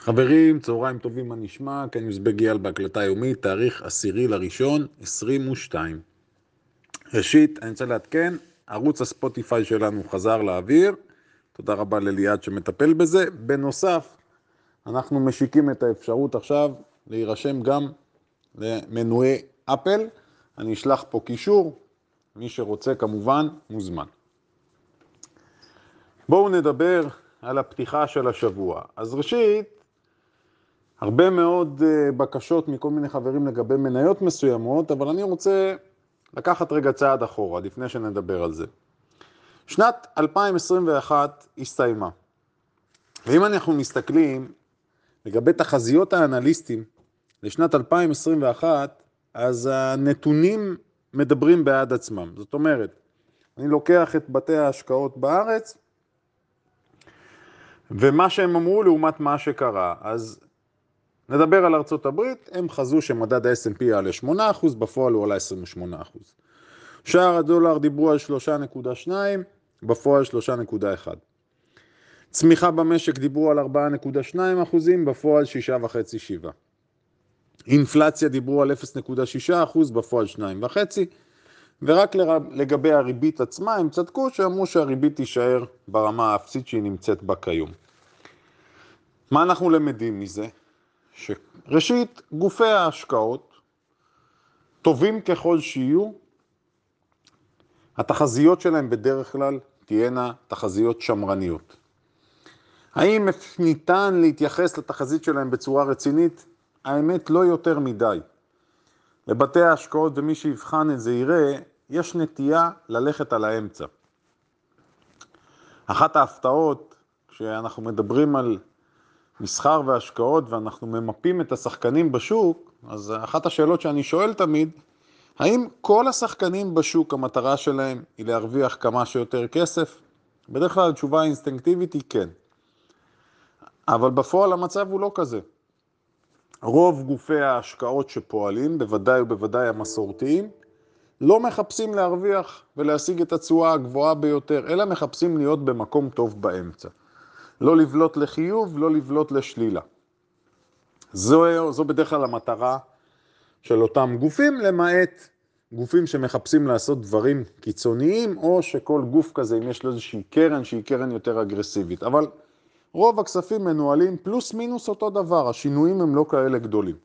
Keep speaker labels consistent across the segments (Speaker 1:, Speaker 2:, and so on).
Speaker 1: חברים, צהריים טובים, מה נשמע? כאן יוזבג אייל בהקלטה יומית, תאריך עשירי לראשון, 22. ראשית, אני רוצה לעדכן, ערוץ הספוטיפיי שלנו חזר לאוויר, תודה רבה לליעד שמטפל בזה. בנוסף, אנחנו משיקים את האפשרות עכשיו להירשם גם למנועי אפל. אני אשלח פה קישור, מי שרוצה כמובן מוזמן. בואו נדבר על הפתיחה של השבוע. אז ראשית, הרבה מאוד אה, בקשות מכל מיני חברים לגבי מניות מסוימות, אבל אני רוצה לקחת רגע צעד אחורה, לפני שנדבר על זה. שנת 2021 הסתיימה, ואם אנחנו מסתכלים לגבי תחזיות האנליסטים לשנת 2021, אז הנתונים מדברים בעד עצמם. זאת אומרת, אני לוקח את בתי ההשקעות בארץ, ומה שהם אמרו לעומת מה שקרה. אז נדבר על ארצות הברית, הם חזו שמדד ה-S&P יעלה 8%, בפועל הוא עלה 28%. שער הדולר דיברו על 3.2, בפועל 3.1. צמיחה במשק דיברו על 4.2 אחוזים, בפועל 6.5-7. אינפלציה דיברו על 0.6 אחוז, בפועל 2.5, ורק לגבי הריבית עצמה הם צדקו שאמרו שהריבית תישאר ברמה האפסית שהיא נמצאת בה כיום. מה אנחנו למדים מזה? שראשית, גופי ההשקעות, טובים ככל שיהיו, התחזיות שלהם בדרך כלל תהיינה תחזיות שמרניות. האם ניתן להתייחס לתחזית שלהם בצורה רצינית? האמת לא יותר מדי. לבתי ההשקעות ומי שיבחן את זה יראה, יש נטייה ללכת על האמצע. אחת ההפתעות, כשאנחנו מדברים על מסחר והשקעות ואנחנו ממפים את השחקנים בשוק, אז אחת השאלות שאני שואל תמיד, האם כל השחקנים בשוק המטרה שלהם היא להרוויח כמה שיותר כסף? בדרך כלל התשובה האינסטינקטיבית היא כן. אבל בפועל המצב הוא לא כזה. רוב גופי ההשקעות שפועלים, בוודאי ובוודאי המסורתיים, לא מחפשים להרוויח ולהשיג את התשואה הגבוהה ביותר, אלא מחפשים להיות במקום טוב באמצע. לא לבלוט לחיוב, לא לבלוט לשלילה. זו, זו בדרך כלל המטרה של אותם גופים, למעט גופים שמחפשים לעשות דברים קיצוניים, או שכל גוף כזה, אם יש לו איזושהי קרן שהיא קרן יותר אגרסיבית. אבל רוב הכספים מנוהלים פלוס מינוס אותו דבר, השינויים הם לא כאלה גדולים.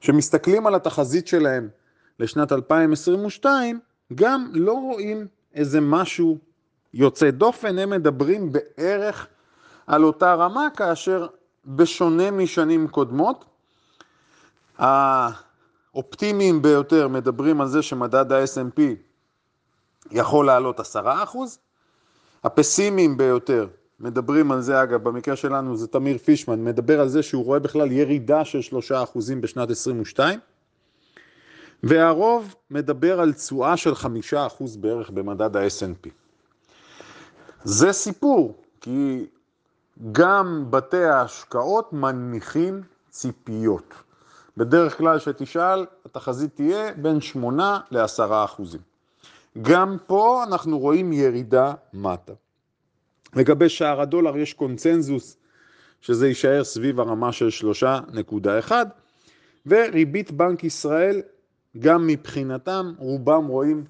Speaker 1: כשמסתכלים על התחזית שלהם לשנת 2022, גם לא רואים איזה משהו יוצא דופן, הם מדברים בערך על אותה רמה, כאשר בשונה משנים קודמות, האופטימיים ביותר מדברים על זה שמדד ה-S&P יכול לעלות 10%, הפסימיים ביותר מדברים על זה, אגב, במקרה שלנו זה תמיר פישמן, מדבר על זה שהוא רואה בכלל ירידה של 3% בשנת 22, והרוב מדבר על תשואה של 5% בערך במדד ה-S&P. זה סיפור, כי גם בתי ההשקעות מניחים ציפיות. בדרך כלל שתשאל, התחזית תהיה בין 8 ל-10 אחוזים. גם פה אנחנו רואים ירידה מטה. לגבי שער הדולר יש קונצנזוס שזה יישאר סביב הרמה של 3.1 וריבית בנק ישראל גם מבחינתם רובם רואים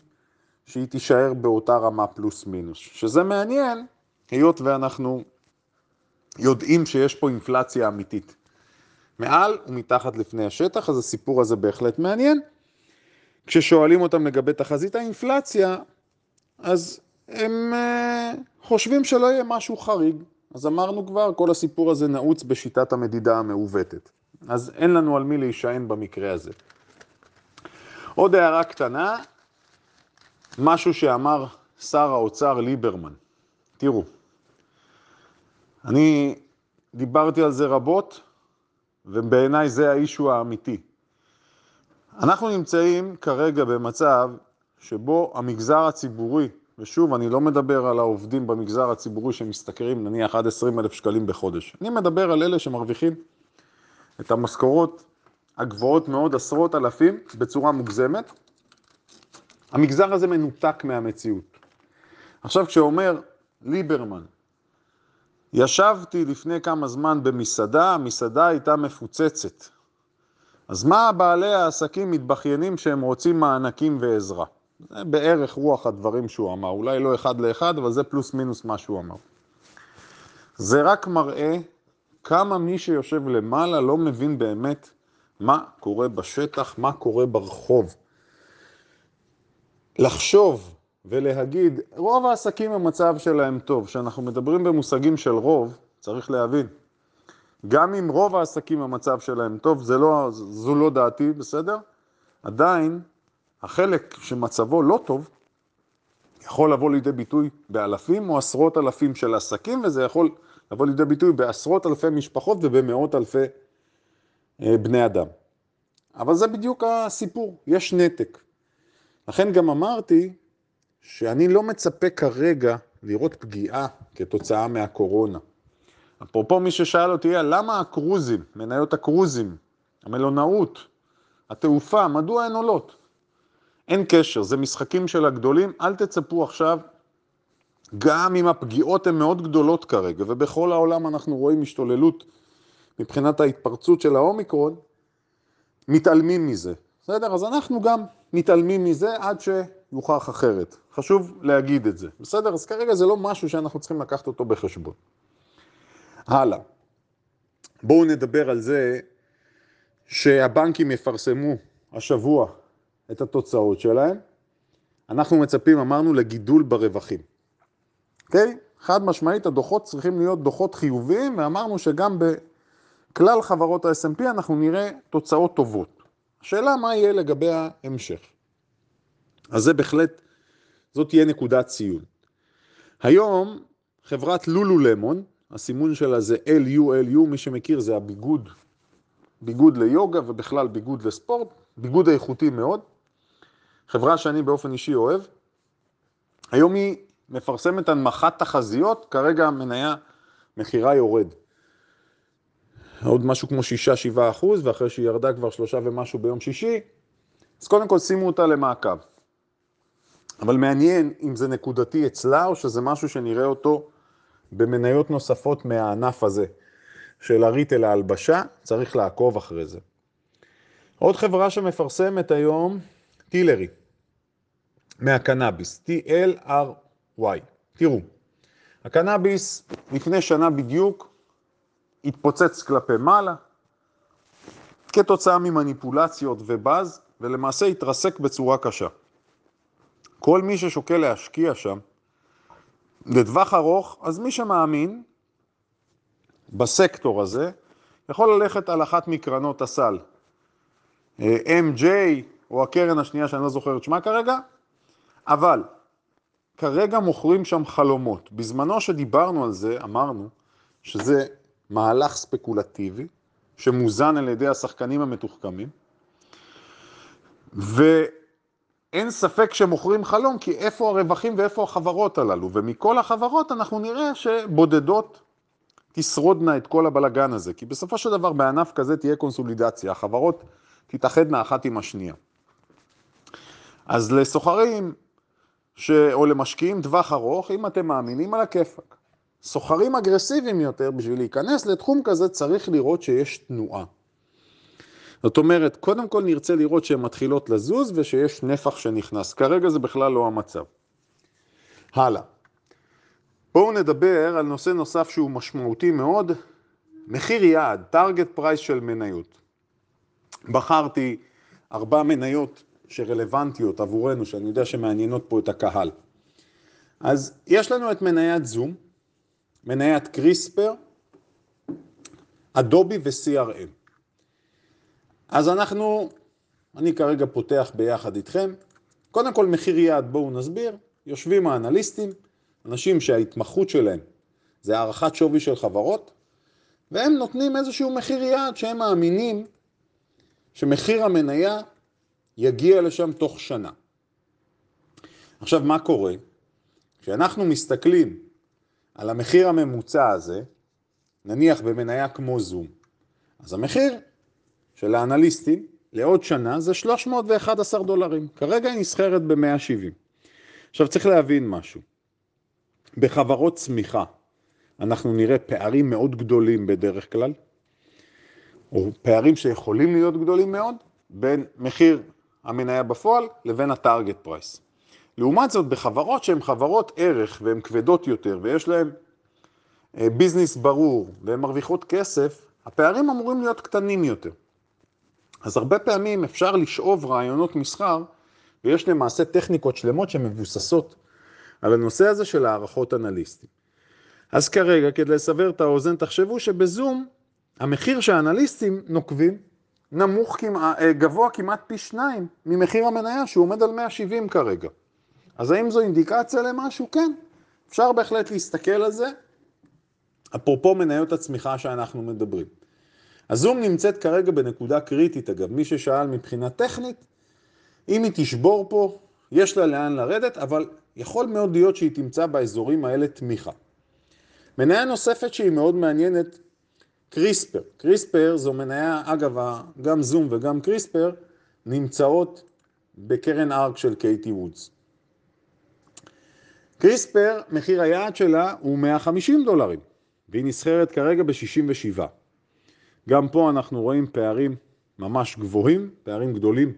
Speaker 1: שהיא תישאר באותה רמה פלוס מינוס, שזה מעניין היות ואנחנו יודעים שיש פה אינפלציה אמיתית. מעל ומתחת לפני השטח, אז הסיפור הזה בהחלט מעניין. כששואלים אותם לגבי תחזית האינפלציה, אז הם uh, חושבים שלא יהיה משהו חריג. אז אמרנו כבר, כל הסיפור הזה נעוץ בשיטת המדידה המעוותת. אז אין לנו על מי להישען במקרה הזה. עוד הערה קטנה, משהו שאמר שר האוצר ליברמן. תראו, אני דיברתי על זה רבות, ובעיניי זה האישו האמיתי. אנחנו נמצאים כרגע במצב שבו המגזר הציבורי, ושוב, אני לא מדבר על העובדים במגזר הציבורי שמשתכרים נניח עד 20 אלף שקלים בחודש. אני מדבר על אלה שמרוויחים את המשכורות הגבוהות מאוד, עשרות אלפים, בצורה מוגזמת. המגזר הזה מנותק מהמציאות. עכשיו, כשאומר ליברמן, ישבתי לפני כמה זמן במסעדה, המסעדה הייתה מפוצצת. אז מה בעלי העסקים מתבכיינים שהם רוצים מענקים ועזרה? זה בערך רוח הדברים שהוא אמר, אולי לא אחד לאחד, אבל זה פלוס מינוס מה שהוא אמר. זה רק מראה כמה מי שיושב למעלה לא מבין באמת מה קורה בשטח, מה קורה ברחוב. לחשוב ולהגיד, רוב העסקים המצב שלהם טוב. כשאנחנו מדברים במושגים של רוב, צריך להבין, גם אם רוב העסקים המצב שלהם טוב, זה לא, זו לא דעתי, בסדר? עדיין, החלק שמצבו לא טוב, יכול לבוא לידי ביטוי באלפים או עשרות אלפים של עסקים, וזה יכול לבוא לידי ביטוי בעשרות אלפי משפחות ובמאות אלפי אה, בני אדם. אבל זה בדיוק הסיפור, יש נתק. לכן גם אמרתי שאני לא מצפה כרגע לראות פגיעה כתוצאה מהקורונה. אפרופו מי ששאל אותי, למה הקרוזים, מניות הקרוזים, המלונאות, התעופה, מדוע הן עולות? אין קשר, זה משחקים של הגדולים, אל תצפו עכשיו, גם אם הפגיעות הן מאוד גדולות כרגע, ובכל העולם אנחנו רואים השתוללות מבחינת ההתפרצות של האומיקרון, מתעלמים מזה. בסדר? אז אנחנו גם מתעלמים מזה עד שיוכח אחרת. חשוב להגיד את זה. בסדר? אז כרגע זה לא משהו שאנחנו צריכים לקחת אותו בחשבון. הלאה. בואו נדבר על זה שהבנקים יפרסמו השבוע את התוצאות שלהם. אנחנו מצפים, אמרנו, לגידול ברווחים. אוקיי? Okay? חד משמעית, הדוחות צריכים להיות דוחות חיוביים, ואמרנו שגם בכלל חברות ה-S&P אנחנו נראה תוצאות טובות. השאלה מה יהיה לגבי ההמשך. אז זה בהחלט, זאת תהיה נקודת ציון. היום חברת לולו למון, הסימון שלה זה LULU, מי שמכיר זה הביגוד, ביגוד ליוגה ובכלל ביגוד לספורט, ביגוד איכותי מאוד. חברה שאני באופן אישי אוהב. היום היא מפרסמת הנמכת תחזיות, כרגע המניה מחירה יורד. עוד משהו כמו 6-7 אחוז, ואחרי שהיא ירדה כבר שלושה ומשהו ביום שישי, אז קודם כל שימו אותה למעקב. אבל מעניין אם זה נקודתי אצלה, או שזה משהו שנראה אותו במניות נוספות מהענף הזה, של הריטל ההלבשה, צריך לעקוב אחרי זה. עוד חברה שמפרסמת היום, טילרי, מהקנאביס, T-L-R-Y. תראו, הקנאביס לפני שנה בדיוק התפוצץ כלפי מעלה, כתוצאה ממניפולציות ובאז, ולמעשה התרסק בצורה קשה. כל מי ששוקל להשקיע שם, לטווח ארוך, אז מי שמאמין בסקטור הזה, יכול ללכת על אחת מקרנות הסל. MJ או הקרן השנייה שאני לא זוכר את שמה כרגע, אבל כרגע מוכרים שם חלומות. בזמנו שדיברנו על זה, אמרנו שזה מהלך ספקולטיבי, שמוזן על ידי השחקנים המתוחכמים, ואין ספק שמוכרים חלום, כי איפה הרווחים ואיפה החברות הללו, ומכל החברות אנחנו נראה שבודדות תשרודנה את כל הבלגן הזה, כי בסופו של דבר בענף כזה תהיה קונסולידציה, החברות תתאחדנה אחת עם השנייה. אז לסוחרים, ש... או למשקיעים טווח ארוך, אם אתם מאמינים על הכיפאק. סוחרים אגרסיביים יותר, בשביל להיכנס לתחום כזה צריך לראות שיש תנועה. זאת אומרת, קודם כל נרצה לראות שהן מתחילות לזוז ושיש נפח שנכנס. כרגע זה בכלל לא המצב. הלאה. בואו נדבר על נושא נוסף שהוא משמעותי מאוד, מחיר יעד, target price של מניות. בחרתי ארבע מניות שרלוונטיות עבורנו, שאני יודע שמעניינות פה את הקהל. אז יש לנו את מניית זום, מניית קריספר, אדובי ו-CRM. אז אנחנו, אני כרגע פותח ביחד איתכם. קודם כל מחיר יעד, בואו נסביר. יושבים האנליסטים, אנשים שההתמחות שלהם זה הערכת שווי של חברות, והם נותנים איזשהו מחיר יעד שהם מאמינים שמחיר המניה יגיע לשם תוך שנה. עכשיו, מה קורה? כשאנחנו מסתכלים על המחיר הממוצע הזה, נניח במניה כמו זום, אז המחיר של האנליסטים לעוד שנה זה 311 דולרים. כרגע היא נסחרת ב-170. עכשיו צריך להבין משהו. בחברות צמיחה, אנחנו נראה פערים מאוד גדולים בדרך כלל, או פערים שיכולים להיות גדולים מאוד, בין מחיר המניה בפועל לבין הטארגט פרייס. לעומת זאת, בחברות שהן חברות ערך והן כבדות יותר ויש להן אה, ביזנס ברור והן מרוויחות כסף, הפערים אמורים להיות קטנים יותר. אז הרבה פעמים אפשר לשאוב רעיונות מסחר, ויש למעשה טכניקות שלמות שמבוססות על הנושא הזה של הערכות אנליסטים. אז כרגע, כדי לסבר את האוזן, תחשבו שבזום המחיר שהאנליסטים נוקבים נמוך כמעט, אה, גבוה כמעט פי שניים ממחיר המניה שהוא עומד על 170 כרגע. אז האם זו אינדיקציה למשהו? כן, אפשר בהחלט להסתכל על זה, אפרופו מניות הצמיחה שאנחנו מדברים. הזום נמצאת כרגע בנקודה קריטית, אגב, מי ששאל מבחינה טכנית, אם היא תשבור פה, יש לה לאן לרדת, אבל יכול מאוד להיות שהיא תמצא באזורים האלה תמיכה. מניה נוספת שהיא מאוד מעניינת, קריספר. קריספר זו מניה, אגב, גם זום וגם קריספר נמצאות בקרן ארק של קייטי וודס. קריספר, מחיר היעד שלה הוא 150 דולרים, והיא נסחרת כרגע ב-67. גם פה אנחנו רואים פערים ממש גבוהים, פערים גדולים.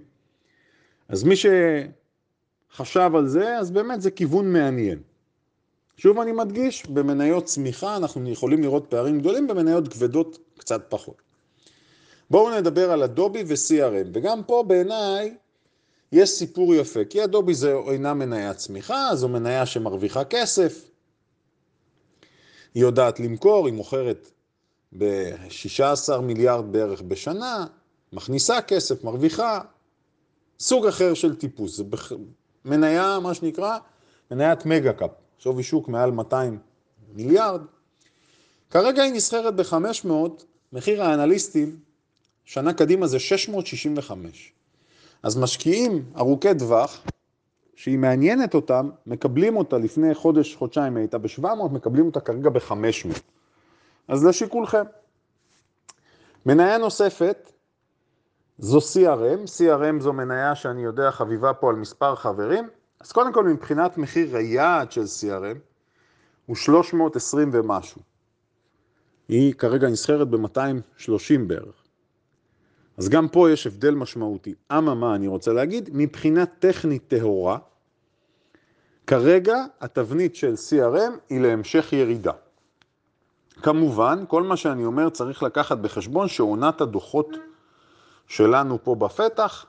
Speaker 1: אז מי שחשב על זה, אז באמת זה כיוון מעניין. שוב אני מדגיש, במניות צמיחה אנחנו יכולים לראות פערים גדולים, במניות כבדות קצת פחות. בואו נדבר על אדובי ו-CRM, וגם פה בעיניי יש סיפור יפה, כי אדובי זה אינה מניה צמיחה, זו מניה שמרוויחה כסף, היא יודעת למכור, היא מוכרת ב-16 מיליארד בערך בשנה, מכניסה כסף, מרוויחה, סוג אחר של טיפוס, זה בח... מניה, מה שנקרא, מניית מגה קאפ, שווי שוק מעל 200 מיליארד. כרגע היא נסחרת ב-500, מחיר האנליסטים, שנה קדימה זה 665. אז משקיעים ארוכי טווח, שהיא מעניינת אותם, מקבלים אותה לפני חודש, חודשיים הייתה ב-700, מקבלים אותה כרגע ב-500. אז לשיקולכם. מניה נוספת זו CRM, CRM זו מניה שאני יודע חביבה פה על מספר חברים, אז קודם כל מבחינת מחיר היעד של CRM הוא 320 ומשהו. היא כרגע נסחרת ב-230 בערך. אז גם פה יש הבדל משמעותי. אממה, אני רוצה להגיד, מבחינה טכנית טהורה, כרגע התבנית של CRM היא להמשך ירידה. כמובן, כל מה שאני אומר צריך לקחת בחשבון שעונת הדוחות שלנו פה בפתח,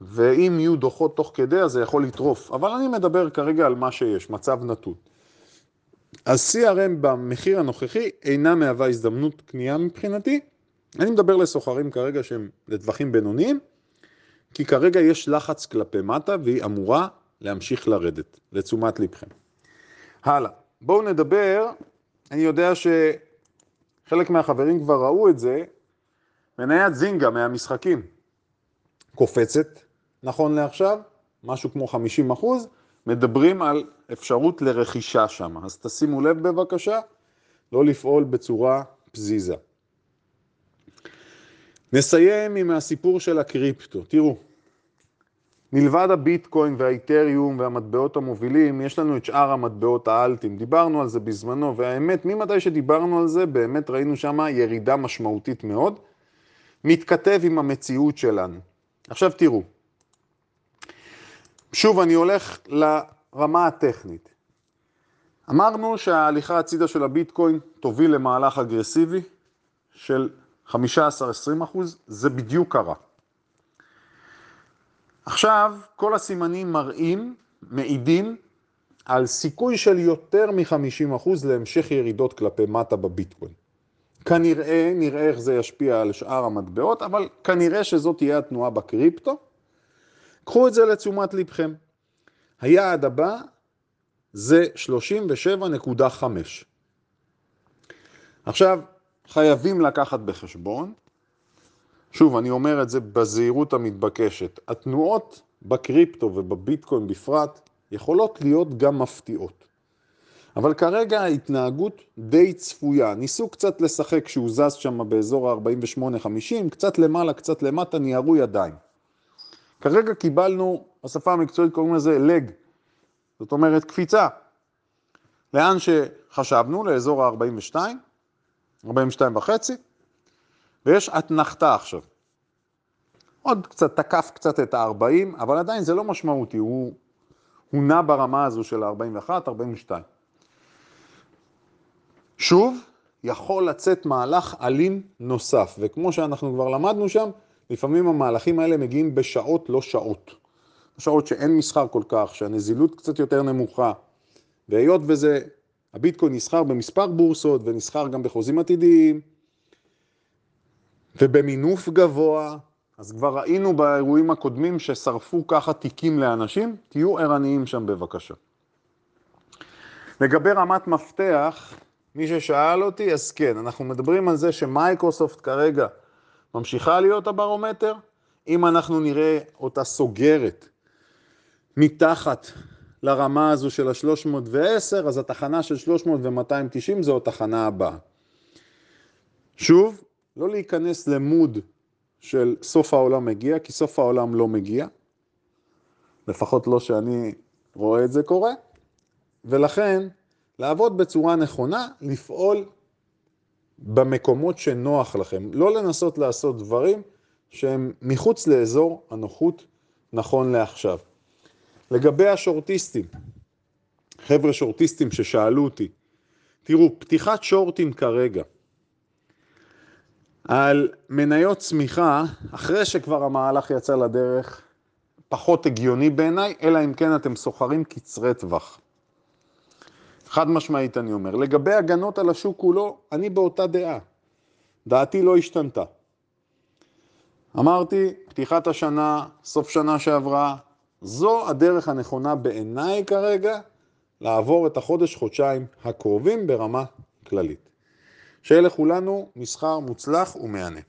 Speaker 1: ואם יהיו דוחות תוך כדי, אז זה יכול לטרוף. אבל אני מדבר כרגע על מה שיש, מצב נתון. אז CRM במחיר הנוכחי אינה מהווה הזדמנות קנייה מבחינתי. אני מדבר לסוחרים כרגע שהם לטווחים בינוניים, כי כרגע יש לחץ כלפי מטה והיא אמורה להמשיך לרדת, לתשומת לבכם. הלאה, בואו נדבר אני יודע שחלק מהחברים כבר ראו את זה, מניית זינגה מהמשחקים קופצת, נכון לעכשיו, משהו כמו 50 אחוז, מדברים על אפשרות לרכישה שם. אז תשימו לב בבקשה, לא לפעול בצורה פזיזה. נסיים עם הסיפור של הקריפטו. תראו, מלבד הביטקוין והאיתריום והמטבעות המובילים, יש לנו את שאר המטבעות האלטים. דיברנו על זה בזמנו, והאמת, ממתי שדיברנו על זה, באמת ראינו שם ירידה משמעותית מאוד. מתכתב עם המציאות שלנו. עכשיו תראו, שוב אני הולך לרמה הטכנית. אמרנו שההליכה הצידה של הביטקוין תוביל למהלך אגרסיבי של 15-20 אחוז, זה בדיוק קרה. עכשיו, כל הסימנים מראים, מעידים, על סיכוי של יותר מ-50% להמשך ירידות כלפי מטה בביטקוין. כנראה, נראה איך זה ישפיע על שאר המטבעות, אבל כנראה שזאת תהיה התנועה בקריפטו. קחו את זה לתשומת לבכם. היעד הבא זה 37.5. עכשיו, חייבים לקחת בחשבון שוב, אני אומר את זה בזהירות המתבקשת. התנועות בקריפטו ובביטקוין בפרט יכולות להיות גם מפתיעות. אבל כרגע ההתנהגות די צפויה. ניסו קצת לשחק כשהוא זז שם באזור ה-48-50, קצת למעלה, קצת למטה, ניערו ידיים. כרגע קיבלנו, בשפה המקצועית קוראים לזה לג, זאת אומרת קפיצה. לאן שחשבנו, לאזור ה-42, 42 וחצי, ויש אתנחתה עכשיו. עוד קצת, תקף קצת את ה-40, אבל עדיין זה לא משמעותי, הוא, הוא נע ברמה הזו של ה-41, 42. שוב, יכול לצאת מהלך אלים נוסף, וכמו שאנחנו כבר למדנו שם, לפעמים המהלכים האלה מגיעים בשעות לא שעות. שעות שאין מסחר כל כך, שהנזילות קצת יותר נמוכה, והיות וזה, הביטקוין נסחר במספר בורסות ונסחר גם בחוזים עתידיים, ובמינוף גבוה, אז כבר ראינו באירועים הקודמים ששרפו ככה תיקים לאנשים, תהיו ערניים שם בבקשה. לגבי רמת מפתח, מי ששאל אותי, אז כן, אנחנו מדברים על זה שמייקרוסופט כרגע ממשיכה להיות הברומטר, אם אנחנו נראה אותה סוגרת מתחת לרמה הזו של ה-310, אז התחנה של 300 ו-290 זו התחנה הבאה. שוב, לא להיכנס למוד של סוף העולם מגיע, כי סוף העולם לא מגיע, לפחות לא שאני רואה את זה קורה, ולכן לעבוד בצורה נכונה, לפעול במקומות שנוח לכם, לא לנסות לעשות דברים שהם מחוץ לאזור הנוחות נכון לעכשיו. לגבי השורטיסטים, חבר'ה שורטיסטים ששאלו אותי, תראו, פתיחת שורטים כרגע על מניות צמיחה, אחרי שכבר המהלך יצא לדרך, פחות הגיוני בעיניי, אלא אם כן אתם סוחרים קצרי טווח. חד משמעית אני אומר. לגבי הגנות על השוק כולו, אני באותה דעה. דעתי לא השתנתה. אמרתי, פתיחת השנה, סוף שנה שעברה, זו הדרך הנכונה בעיניי כרגע לעבור את החודש-חודשיים הקרובים ברמה כללית. שיהיה לכולנו מסחר מוצלח ומהנה.